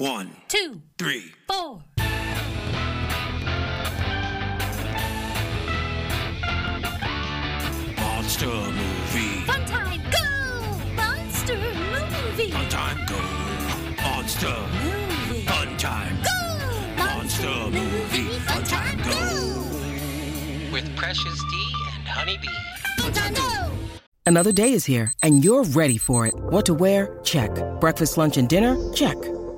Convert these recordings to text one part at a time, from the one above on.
One, two, three. four. Monster movie. Fun time, go! Monster movie. Fun time go. Monster. Movie. Fun time. Go! Monster movie. Fun time go. with Precious D and Honeybee. Fun time, go! Another day is here, and you're ready for it. What to wear? Check. Breakfast, lunch, and dinner? Check.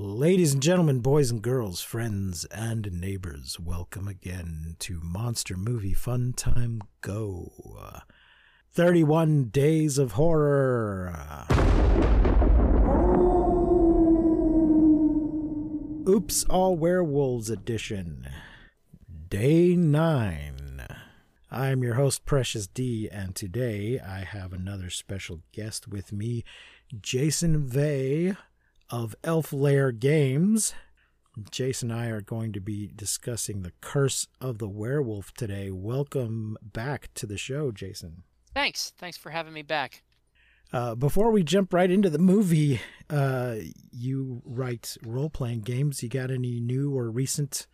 Ladies and gentlemen, boys and girls, friends and neighbors, welcome again to Monster Movie Fun Time Go. 31 Days of Horror. Oops, All Werewolves Edition. Day 9. I'm your host, Precious D, and today I have another special guest with me, Jason Vey of Elf Lair Games. Jason and I are going to be discussing the curse of the werewolf today. Welcome back to the show, Jason. Thanks. Thanks for having me back. Uh, before we jump right into the movie, uh, you write role playing games. You got any new or recent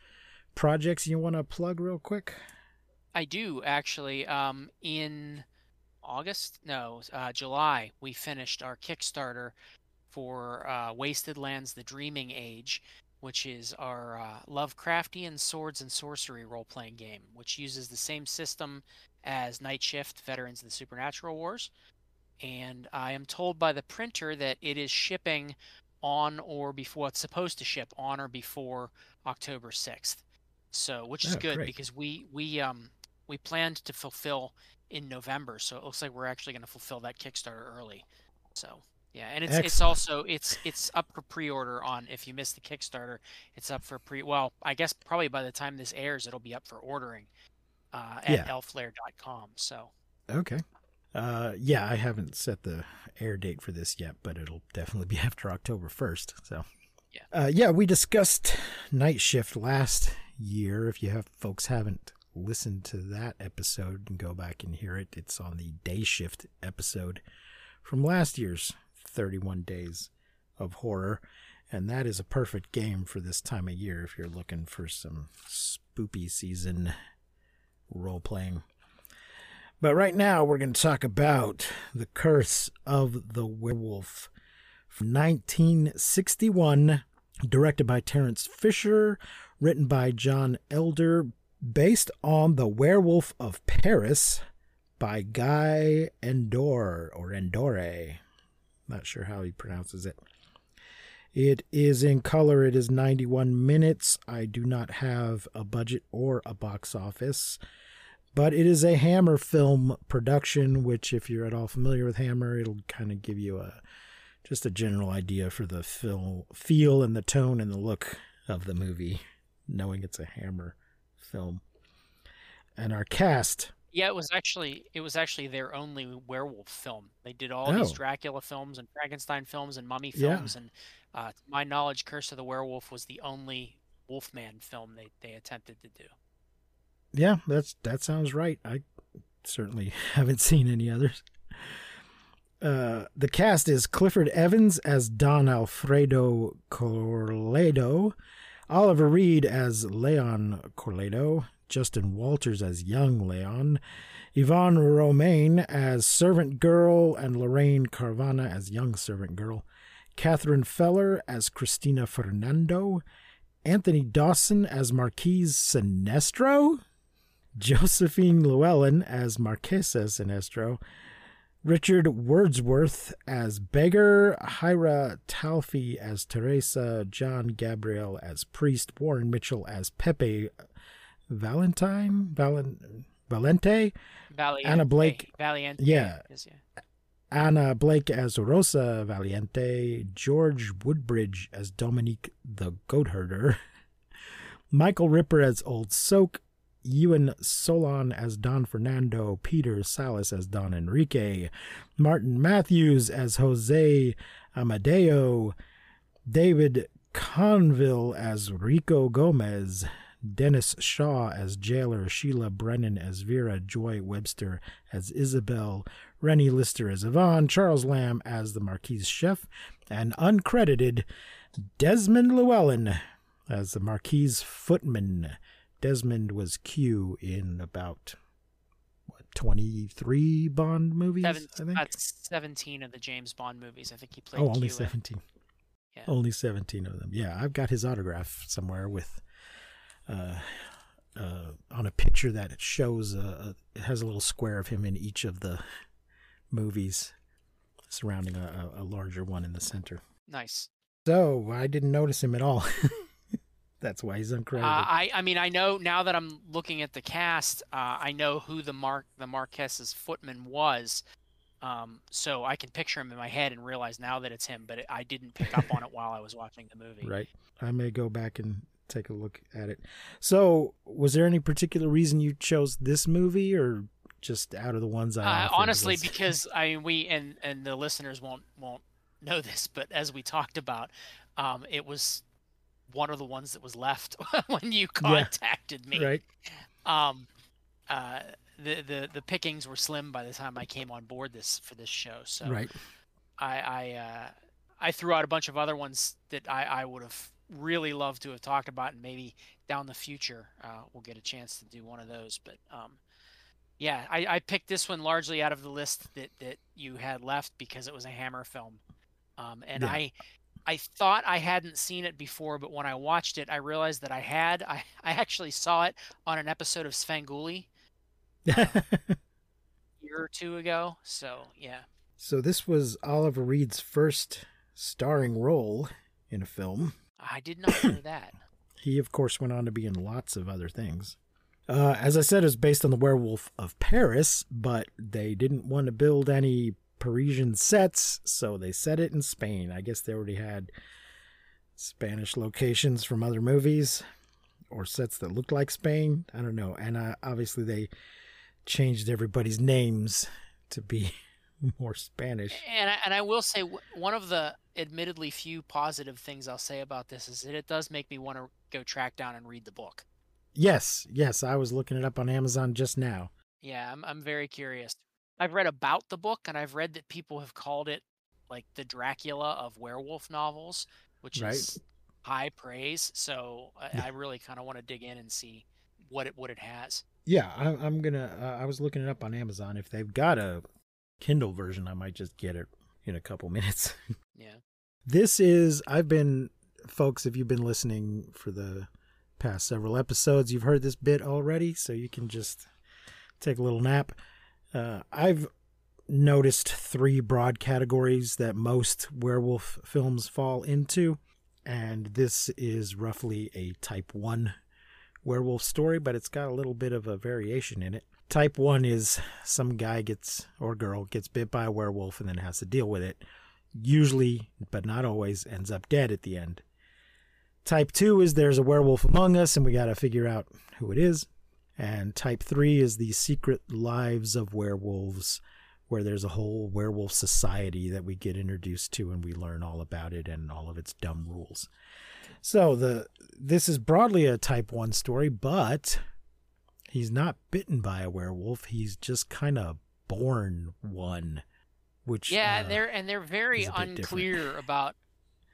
projects you want to plug real quick? I do actually. Um, in August, no, uh, July, we finished our Kickstarter for uh, Wasted Lands: The Dreaming Age, which is our uh, Lovecraftian swords and sorcery role-playing game, which uses the same system as Night Shift: Veterans of the Supernatural Wars. And I am told by the printer that it is shipping on or before it's supposed to ship on or before October 6th. So, which is Oh, good great. because we we um we planned to fulfill in November, so it looks like we're actually going to fulfill that Kickstarter early. So yeah, and it's it's also it's it's up for pre-order on if you missed the Kickstarter, it's up for pre. Well, I guess probably by the time this airs, it'll be up for ordering uh, at Yeah. elflair.com. So Okay. Uh, yeah, I haven't set the air date for this yet, but it'll definitely be after October 1st. So, Yeah. Uh, yeah, we discussed Night Shift last year. If you have folks haven't listened to that episode, and go back and hear it. It's on the Day Shift episode from last year's 31 Days of Horror. And that is a perfect game for this time of year if you're looking for some spoopy season role playing. But right now, we're going to talk about The Curse of the Werewolf from 1961, directed by Terence Fisher, written by John Elder, based on The Werewolf of Paris by Guy Endore or Endore. Not sure how he pronounces it. It is in color. It is 91 minutes. I do not have a budget or a box office but it is a Hammer film production, which, if you're at all familiar with Hammer, it'll kind of give you a just a general idea for the feel, feel and the tone and the look of the movie, knowing it's a Hammer film. And our cast, yeah, it was actually it was actually their only werewolf film. They did all these Oh. Dracula films and Frankenstein films and Mummy Yeah. films, and uh, to my knowledge, Curse of the Werewolf was the only Wolfman film they they attempted to do. yeah, that's that sounds right. I certainly haven't seen any others. Uh, the cast is Clifford Evans as Don Alfredo Corledo, Oliver Reed as Leon Corledo, Justin Walters as young Leon, Yvonne Romain as servant girl, and Loraine Caruana as young servant girl, Catherine Feller as Christina Fernando, Anthony Dawson as Marquise Sinestro, Josephine Llewellyn as Marquesa Sinestro, Richard Wordsworth as Beggar, Hira Talfrey as Teresa, John Gabriel as Priest, Warren Mitchell as Pepe Valentine, Valen, Valente, Valiente, Anna Blake- Valiente, yeah. is- yeah. Anna Blake as Rosa Valiente, George Woodbridge as Dominique the Goat Herder, Michael Ripper as Old Soak, Ewen Solon as Don Fernando, Peter Sallis as Don Enrique, Martin Matthews as Jose Amadeo, David Conville as Rico Gomez, Dennis Shaw as Jailer, Sheila Brennan as Vera, Joy Webster as Isabel, Renny Lister as Yvonne, Charles Lamb as the Marquis Chef, and uncredited Desmond Llewellyn as the Marquis Footman. Desmond was Q in about what, 23 Bond movies, Seven, I think. That's 17 of the James Bond movies. I think he played Oh, only Q in. 17. Yeah. Only 17 of them. Yeah, I've got his autograph somewhere with uh, uh, on a picture that it shows uh, it has a little square of him in each of the movies surrounding a, a a larger one in the center. Nice. So I didn't notice him at all. That's why he's uncredited. Uh, I I mean I know now that I'm looking at the cast, uh, I know who the Mark the Marques's footman was. Um, so I can picture him in my head and realize now that it's him, but it, I didn't pick up on it while I was watching the movie. Right. I may go back and take a look at it. So, was there any particular reason you chose this movie, or just out of the ones I Uh, honestly, because I mean, we and and the listeners won't won't know this, but as we talked about, um, it was one of the ones that was left when you contacted me. right? Um, uh, the the the pickings were slim by the time I came on board this for this show. So Right. I I uh, I threw out a bunch of other ones that I I would have really love to have talked about, and maybe down the future uh, we'll get a chance to do one of those. But um, yeah, I, I picked this one largely out of the list that that you had left because it was a Hammer film, um, and Yeah. I. I thought I hadn't seen it before, but when I watched it, I realized that I had. I, I actually saw it on an episode of Svengoolie a year or two ago. So yeah, so this was Oliver Reed's first starring role in a film. I did not know that. He, of course, went on to be in lots of other things. Uh, as I said, it's based on the Werewolf of Paris, but they didn't want to build any Parisian sets, so they set it in Spain. I guess they already had Spanish locations from other movies or sets that looked like Spain. I don't know. And uh, obviously, they changed everybody's names to be more Spanish. And I, and I will say one of the admittedly few positive things I'll say about this is that it does make me want to go track down and read the book. Yes, yes, I was looking it up on Amazon just now. Yeah, I'm I'm very curious. I've read about the book and I've read that people have called it like the Dracula of werewolf novels, which Right. is high praise. So I, Yeah. I really kind of want to dig in and see what it what it has. Yeah, I, I'm gonna. Uh, I was looking it up on Amazon. If they've got a Kindle version, I might just get it in a couple minutes. Yeah. this is. I've been, folks. If you've been listening for the past several episodes, you've heard this bit already, so you can just take a little nap. Uh, I've noticed three broad categories that most werewolf films fall into, and this is roughly a type one werewolf story, but it's got a little bit of a variation in it. Type 1 is some guy gets, or girl, gets bit by a werewolf and then has to deal with it. Usually, but not always, ends up dead at the end. Type 2 is there's a werewolf among us and we got to figure out who it is. And type 3 is the secret lives of werewolves, where there's a whole werewolf society that we get introduced to and we learn all about it and all of its dumb rules. So the this is broadly a type 1 story, but he's not bitten by a werewolf. He's just kind of born one, which Yeah, uh, they're and they're very different. unclear about.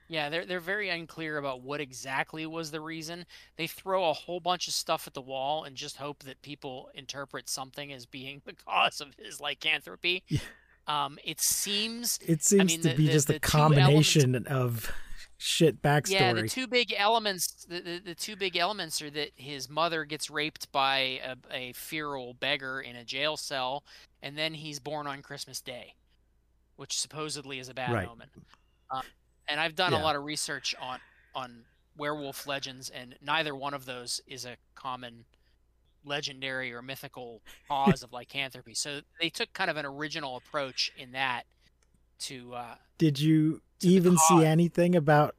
Yeah, they're they're very unclear about what exactly was the reason. They throw a whole bunch of stuff at the wall and just hope that people interpret something as being the cause of his lycanthropy. Yeah. Um, it seems it seems mean, to the- be the- just the a two elements- combination of shit backstory. Yeah, the two big elements. The, the, the two big elements are that his mother gets raped by a, a feral beggar in a jail cell, and then he's born on Christmas Day, which supposedly is a bad Right. omen. Um, and I've done Yeah. a lot of research on on werewolf legends, and neither one of those is a common legendary or mythical cause of lycanthropy. So they took kind of an original approach in that to uh, Did you even see anything about?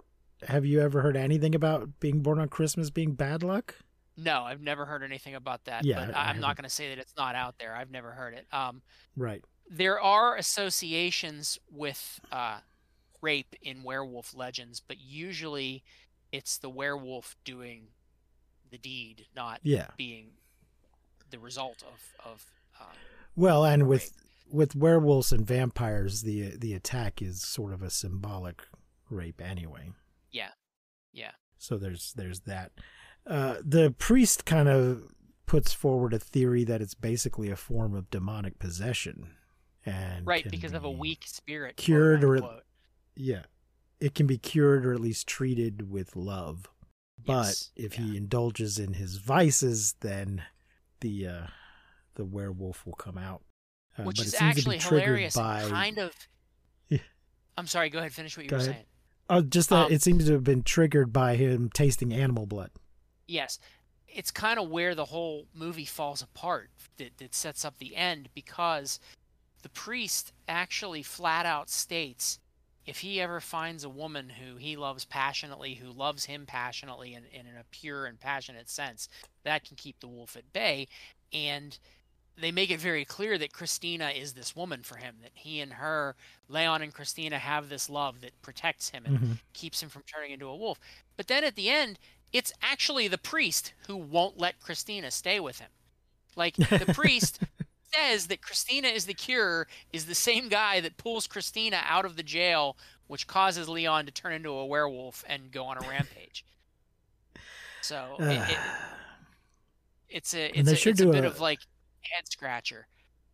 Have you ever heard anything about being born on Christmas being bad luck? No, I've never heard anything about that. Yeah, but I- I'm not going to say that it's not out there. I've never heard it. Um, Right. there are associations with uh, rape in werewolf legends, but usually it's the werewolf doing the deed, not Yeah. being the result of of. Um, Well, and with with werewolves and vampires, the the attack is sort of a symbolic rape anyway. yeah, yeah, So there's there's that. Uh, the priest kind of puts forward a theory that it's basically a form of demonic possession, and right. Because of a weak spirit. quote cured or- unquote. Yeah, it can be cured or at least treated with love. But Yes, if yeah. he indulges in his vices, then the uh, the werewolf will come out. Uh, which is actually to be triggered hilarious. by kind of. Yeah. I'm sorry. Go ahead. Finish what you Go were ahead. saying. Oh, just that Um, it seems to have been triggered by him tasting animal blood. Yes. It's kind of where the whole movie falls apart that, that sets up the end because the priest actually flat out states if he ever finds a woman who he loves passionately, who loves him passionately and, and in a pure and passionate sense, that can keep the wolf at bay. And they make it very clear that Christina is this woman for him, that he and her, Leon and Christina, have this love that protects him and Mhm. keeps him from turning into a wolf. But then at the end, it's actually the priest who won't let Christina stay with him. Like the priest says that Christina is the cure is the same guy that pulls Christina out of the jail, which causes Leon to turn into a werewolf and go on a rampage. So it, it, it's a And it's they a, should a bit a- of like head scratcher.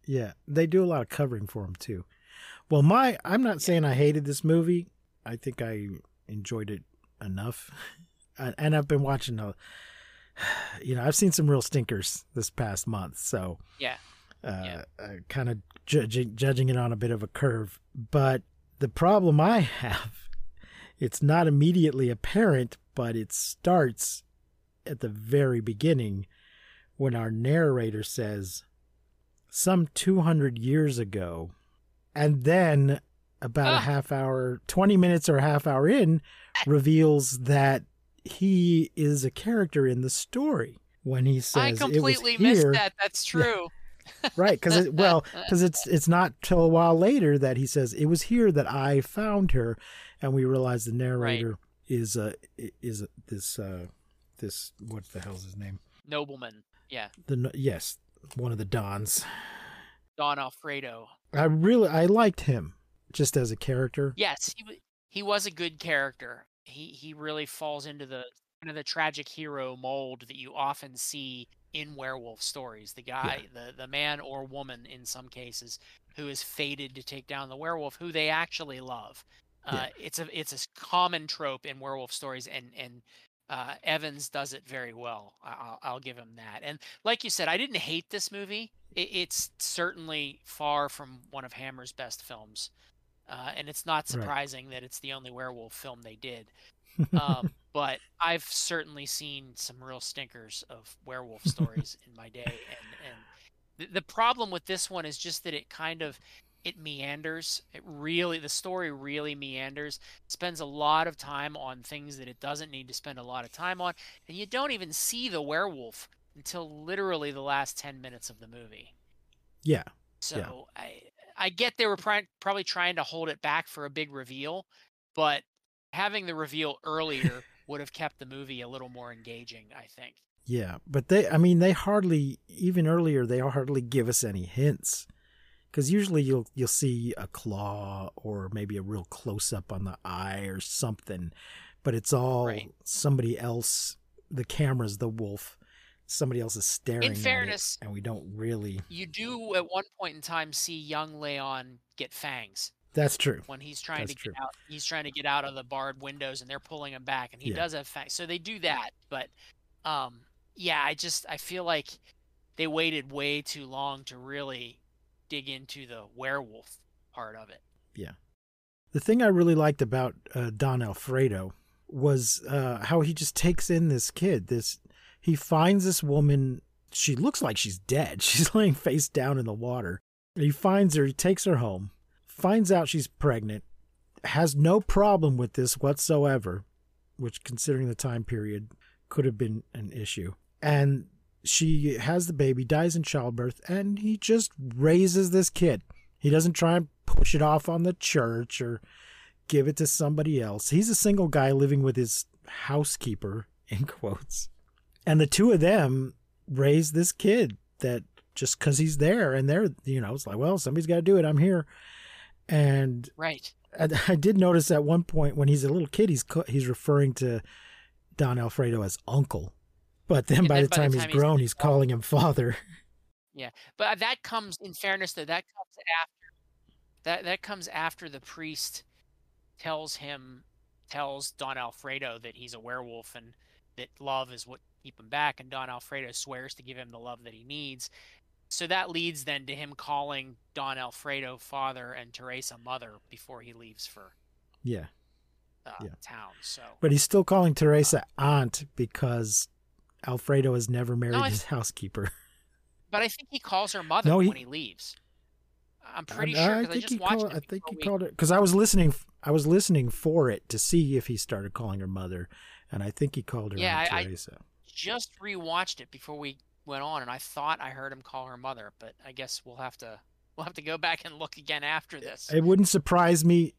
Yeah, they do a lot of covering for him too. Well, my I'm not saying I hated this movie. I think I enjoyed it enough, and and I've been watching a, you know, I've seen some real stinkers this past month, so Yeah. uh, Yeah. uh, kind of judging judging it on a bit of a curve. But the problem I have, it's not immediately apparent, but it starts at the very beginning when our narrator says, "Some two hundred years ago," and then about a Ah. half hour, twenty minutes or a half hour in, reveals that he is a character in the story. When he says I it was completely missed here, that. That's true. right because it, well because it's it's not till a while later that he says it was here that i found her and we realize the narrator is uh is this uh this what the hell's his name Nobleman. Yeah. the yes one of the dons Don Alfredo. i really i liked him just as a character Yes, he he was a good character. He he really falls into the kind of the tragic hero mold that you often see in werewolf stories. The guy, the the man or woman in some cases, who is fated to take down the werewolf, who they actually love. Uh, It's a it's a common trope in werewolf stories, and and uh, Evans does it very well. I'll, I'll give him that. And like you said, I didn't hate this movie. It, it's certainly far from one of Hammer's best films. Uh, and it's not Right. surprising that it's the only werewolf film they did. Um, but I've certainly seen some real stinkers of werewolf stories in my day, and and the, the problem with this one is just that it kind of it meanders. It really the story really meanders. Spends a lot of time on things that it doesn't need to spend a lot of time on, and you don't even see the werewolf until literally the last ten minutes of the movie. yeah So I I get they were pri- probably trying to hold it back for a big reveal, but having the reveal earlier would have kept the movie a little more engaging, I think. yeah but they i mean they hardly even earlier they hardly give us any hints because usually you'll you'll see a claw or maybe a real close up on the eye or something but it's all Right. somebody else the camera's the wolf somebody else is staring at it, and we don't really You do at one point in time see young Leon get fangs that's true when he's trying That's to true. get out. He's trying to get out of the barred windows, and they're pulling him back, and he Yeah. does have fangs. So they do that, but um, yeah, I just I feel like they waited way too long to really dig into the werewolf part of it. Yeah. The thing i really liked about uh, don alfredo was uh, how he just takes in this kid this he finds this woman she looks like she's dead she's laying face down in the water he finds her he takes her home finds out she's pregnant has no problem with this whatsoever which considering the time period could have been an issue and she has the baby, dies in childbirth, and he just raises this kid. He doesn't try and push it off on the church or give it to somebody else. He's a single guy living with his housekeeper, in quotes. And the two of them raise this kid that just because he's there and they're, you know, it's like, well, somebody's got to do it. I'm here. And Right. I, I did notice at one point when he's a little kid, he's he's referring to Don Alfredo as uncle, but then And by then the time, he's grown, he's calling him father. Yeah, but that comes, in fairness, though, that comes after that that comes after the priest tells him tells Don Alfredo that he's a werewolf and that love is what keep him back, and Don Alfredo swears to give him the love that he needs. So that leads then to him calling Don Alfredo father and Teresa mother before he leaves for Yeah, uh, Yeah. town. So but he's still calling Teresa aunt because Alfredo has never married I- his housekeeper. But I think he calls her mother No, he- when he leaves. I'm pretty I, sure I I, think just he called. it. I think he we- called it because I was listening. I was listening for it to see if he started calling her mother, and I think he called her Yeah, I- I- Teresa. just rewatched it before we went on, and I thought I heard him call her mother, but I guess we'll have to we'll have to go back and look again after this. It wouldn't surprise me.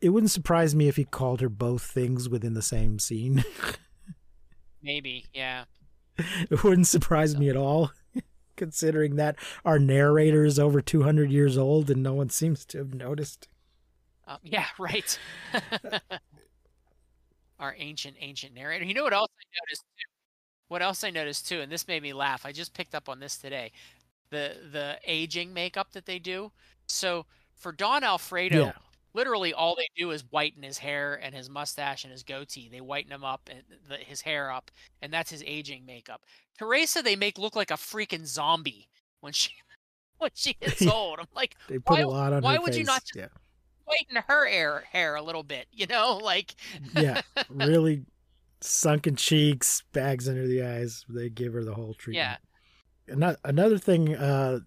It wouldn't surprise me if he called her both things within the same scene. Maybe, yeah. it wouldn't surprise me at all, considering that our narrator is over 200 years old and no one seems to have noticed. Um, yeah, right. Our ancient, ancient narrator. You know what else I noticed too? What else I noticed too, and this made me laugh. I just picked up on this today. The the aging makeup that they do. So for Don Alfredo, Yeah. Literally all they do is whiten his hair and his mustache and his goatee. They whiten him up and the, his hair up, and that's his aging makeup. Teresa, they make look like a freaking zombie when she when she gets old. I'm like, They put Why- a lot on why would you not Yeah. whiten her hair hair a little bit, you know, like yeah, really sunken cheeks, bags under the eyes. They give her the whole treatment. Yeah. Ano- Another thing, uh,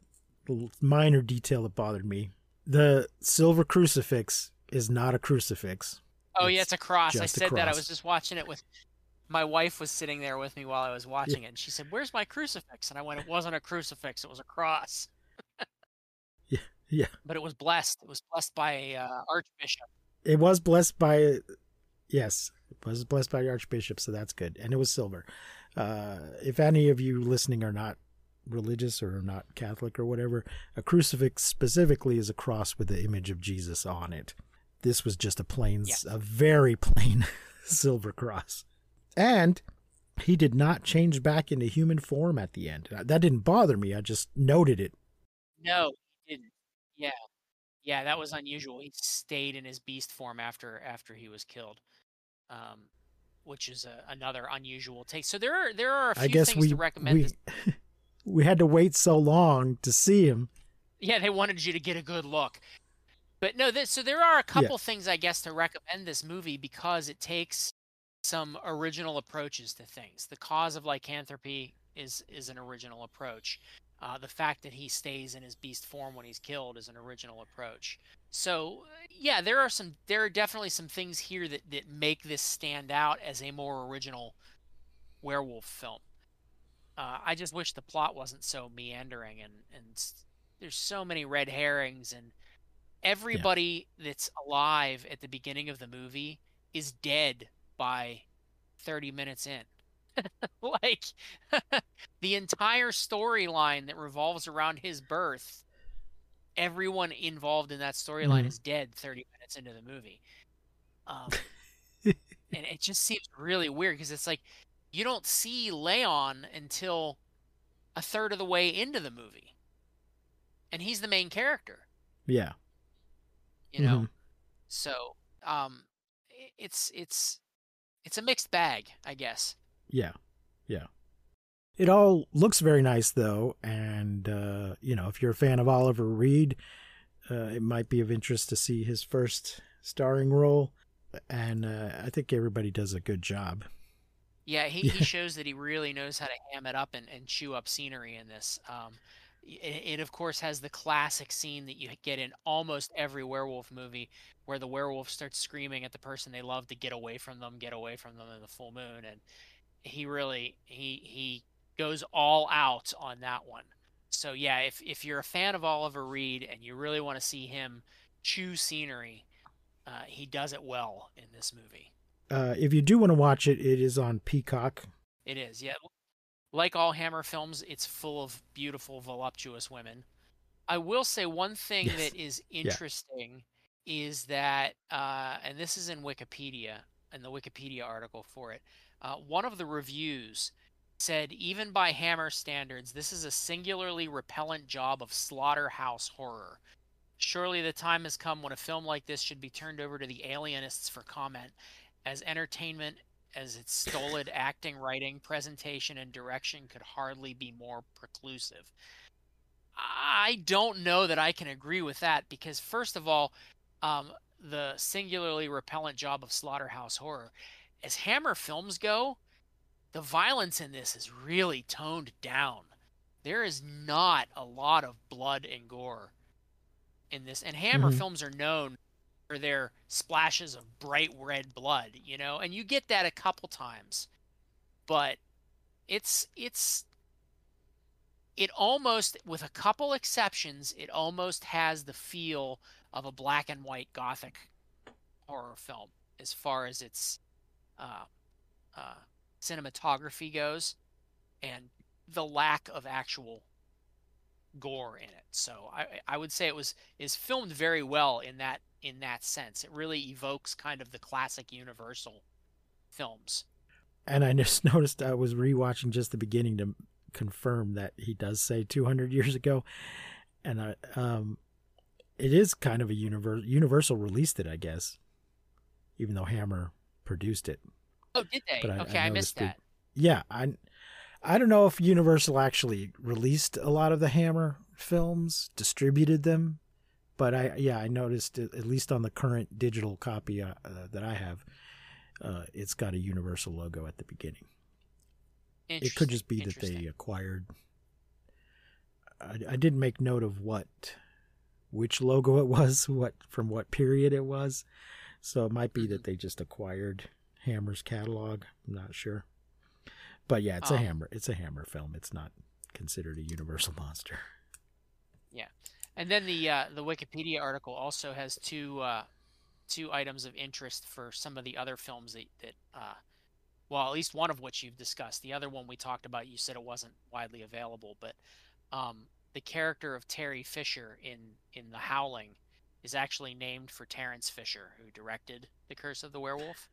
minor detail that bothered me: the silver crucifix is not a crucifix. Oh yeah, It's it's a cross. I said that. I was just watching it with my wife was sitting there with me while I was watching it, and she said, "Where's my crucifix?" And I went, "It wasn't a crucifix. It was a cross." Yeah, But it was blessed. It was blessed by a uh, archbishop. it was blessed by. Yes, it was blessed by the archbishop, so that's good, and it was silver. Uh, if any of you listening are not religious or not Catholic or whatever, a crucifix specifically is a cross with the image of Jesus on it. This was just a plain, a very plain silver cross. And he did not change back into human form at the end. That didn't bother me. I just noted it. No, he didn't. Yeah, yeah, that was unusual. He stayed in his beast form after after he was killed, um, which is a, another unusual take. So there are there are a few things we to recommend. we, we had to wait so long to see him. Yeah, they wanted you to get a good look. But no, this, so there are a couple things I guess to recommend this movie because it takes some original approaches to things. The cause of lycanthropy is is an original approach. Uh, the fact that he stays in his beast form when he's killed is an original approach. So yeah, there are some there are definitely some things here that that make this stand out as a more original werewolf film. Uh, I just wish the plot wasn't so meandering and and there's so many red herrings and everybody that's alive at the beginning of the movie is dead by 30 minutes in. like the entire storyline that revolves around his birth, everyone involved in that storyline Mhm. is dead 30 minutes into the movie. Um, and it just seems really weird because it's like you don't see Leon until a third of the way into the movie. And he's the main character Yeah. you know Mhm. so um it's it's it's a mixed bag i guess Yeah. Yeah. It all looks very nice though, and uh, you know, if you're a fan of Oliver Reed, uh, it might be of interest to see his first starring role. And uh, I think everybody does a good job. Yeah he, he shows that he really knows how to ham it up and, and chew up scenery in this um it, it of course has the classic scene that you get in almost every werewolf movie where the werewolf starts screaming at the person they love to get away from them get away from them in the full moon and he really he he goes all out on that one. So yeah, if if you're a fan of Oliver Reed and you really want to see him chew scenery, uh, he does it well in this movie. Uh, if you do want to watch it, it is on Peacock. It is, yeah. Like all Hammer films, it's full of beautiful, voluptuous women. I will say one thing Yes. that is interesting is that, uh, and this is in Wikipedia, in the Wikipedia article for it, uh, one of the reviews said, even by Hammer standards, this is a singularly repellent job of slaughterhouse horror. Surely the time has come when a film like this should be turned over to the alienists for comment, as entertainment as its stolid acting, writing, presentation, and direction could hardly be more preclusive. I don't know that I can agree with that because, first of all, um, the singularly repellent job of slaughterhouse horror, as Hammer films go, the violence in this is really toned down. There is not a lot of blood and gore in this, and Hammer Mhm. films are known for their splashes of bright red blood, you know, and you get that a couple times, but it's it's it almost with a couple exceptions it almost has the feel of a black and white gothic horror film as far as its uh, uh, cinematography goes and the lack of actual gore in it. So I, I would say it was is filmed very well in that in that sense. It really evokes kind of the classic universal films. And I just noticed I was rewatching just the beginning to confirm that he does say 200 years ago, and I um, it is kind of a universal Universal released it, I guess, even though Hammer produced it. oh did they? But I- I okay I, missed that. Yeah, I I don't know if Universal actually released a lot of the Hammer films, distributed them, but I yeah I noticed at least on the current digital copy uh, uh, that I have, uh, it's got a Universal logo at the beginning. It could just be that they acquired. I, I didn't make note of what, which logo it was, what from what period it was, so it might be Mm-hmm. that they just acquired Hammer's catalog. I'm not sure, but yeah, it's a Um, Hammer. It's a Hammer film. It's not considered a Universal monster. And then the uh, the Wikipedia article also has two uh, two items of interest for some of the other films that that uh, well at least one of which you've discussed. The other one we talked about, you said it wasn't widely available, but um, the character of Terry Fisher in in The Howling is actually named for Terence Fisher, who directed The Curse of the Werewolf.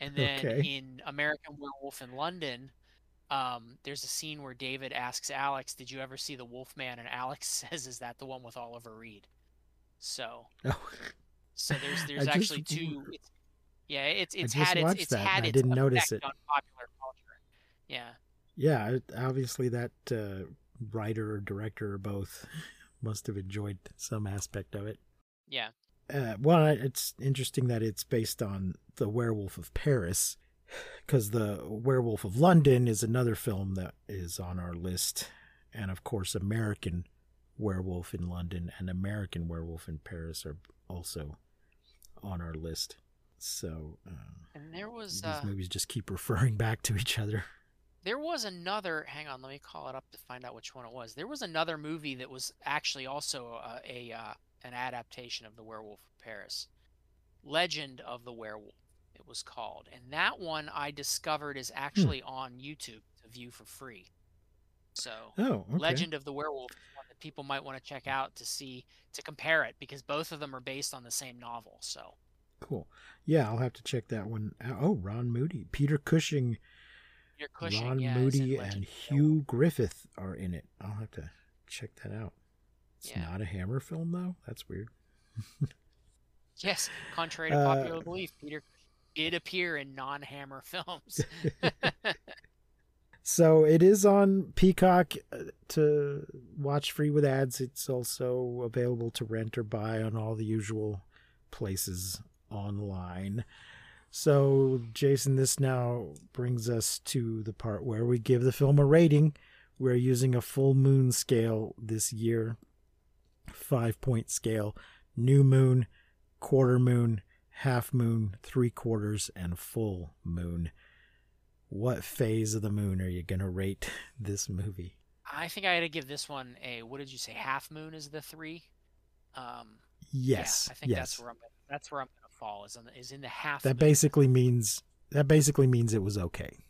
And then Okay. in American Werewolf in London, um, there's a scene where David asks Alex, "Did you ever see the Wolfman?" And Alex says, "Is that the one with Oliver Reed?" So, Oh, so there's there's I just- actually two. It's, yeah, it's it's just had its it's that had I its didn't notice it. on popular culture. Yeah, yeah. Obviously, that uh, writer or director or both must have enjoyed some aspect of it. yeah, Uh, well, it's interesting that it's based on the Werewolf of Paris, because the Werewolf of London is another film that is on our list, and of course, American Werewolf in London and American Werewolf in Paris are also on our list. So uh, and there was these uh, movies just keep referring back to each other. There was another. Hang on, let me call it up to find out which one it was. There was another movie that was actually also uh, a uh, an adaptation of The Werewolf of Paris, Legend of the Werewolf. It was called, and that one I discovered is actually on YouTube to view for free. So, Oh, okay. Legend of the Werewolf is one that people might want to check out to see to compare it because both of them are based on the same novel. So, Cool. Yeah, I'll have to check that one out. Oh, Ron Moody, Peter Cushing, your Cushing, Ron yeah, Moody, and of the Werewolf. Hugh Griffith are in it. I'll have to check that out. It's Yeah. not a Hammer film though. That's weird. Yes, contrary to Uh, popular belief, Peter Did appear in non-Hammer films. So it is on Peacock uh, to watch free with ads. It's also available to rent or buy on all the usual places online. So, Jason, this now brings us to the part where we give the film a rating. We're using a full moon scale this year, five point scale, new moon, quarter moon, half moon, three quarters, and full moon. what phase of the moon are you going to rate this movie? I think I had to give this one a what did you say? Half moon is the three. Um, Yes. yeah, I think yes. that's where I'm. That's where I'm gonna fall. Is in the, is in the half. that moon. basically means that basically means it was okay.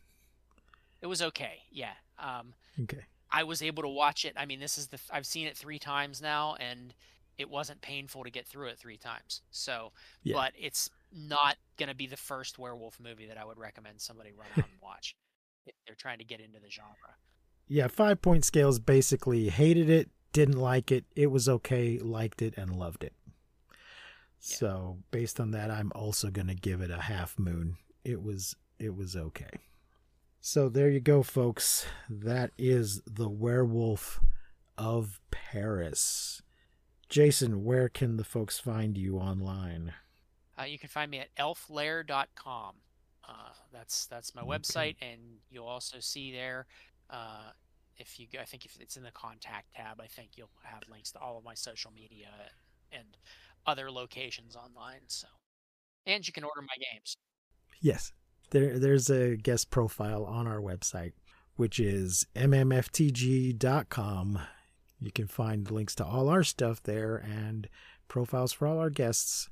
It was okay. Yeah. Um, Okay. I was able to watch it. I mean, this is the I've seen it three times now, and it wasn't painful to get through it three times. So, Yeah. but it's not gonna be the first werewolf movie that I would recommend somebody run out and watch if they're trying to get into the genre. Yeah, five point scales basically hated it, didn't like it, it was okay, liked it, and loved it. So based on that, I'm also gonna give it a half moon. It was it was okay. So there you go, folks. That is the werewolf of Paris. Jason, where can the folks find you online? Uh, you can find me at elflair.com. Uh, that's that's my Okay. website, and you'll also see there. Uh, if you, I think if it's in the contact tab, I think you'll have links to all of my social media and other locations online. So, and you can order my games. Yes. There there's a guest profile on our website, which is mmftg.com. You can find links to all our stuff there and profiles for all our guests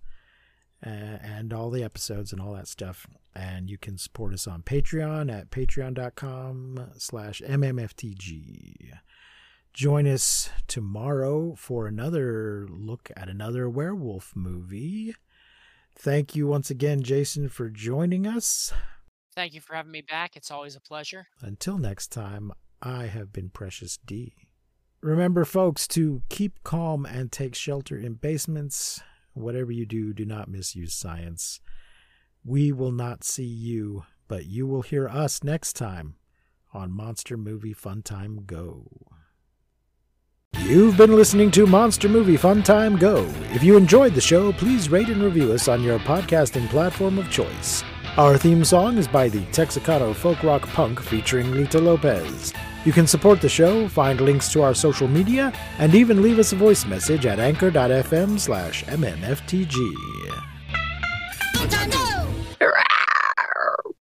uh, and all the episodes and all that stuff. And you can support us on Patreon at patreon.com slash mmftg. Join us tomorrow for another look at another werewolf movie. Thank you once again, Jason, for joining us. Thank you for having me back. It's always a pleasure. Until next time, I have been Precious D. Remember, folks, to keep calm and take shelter in basements. Whatever you do, do not misuse science. We will not see you, but you will hear us next time on Monster Movie Fun Time Go. You've been listening to Monster Movie Fun Time Go. If you enjoyed the show, please rate and review us on your podcasting platform of choice. Our theme song is by the Texicato Folk Rock Punk featuring Lita Lopez. You can support the show, find links to our social media, and even leave us a voice message at anchor.fm slash mmftg.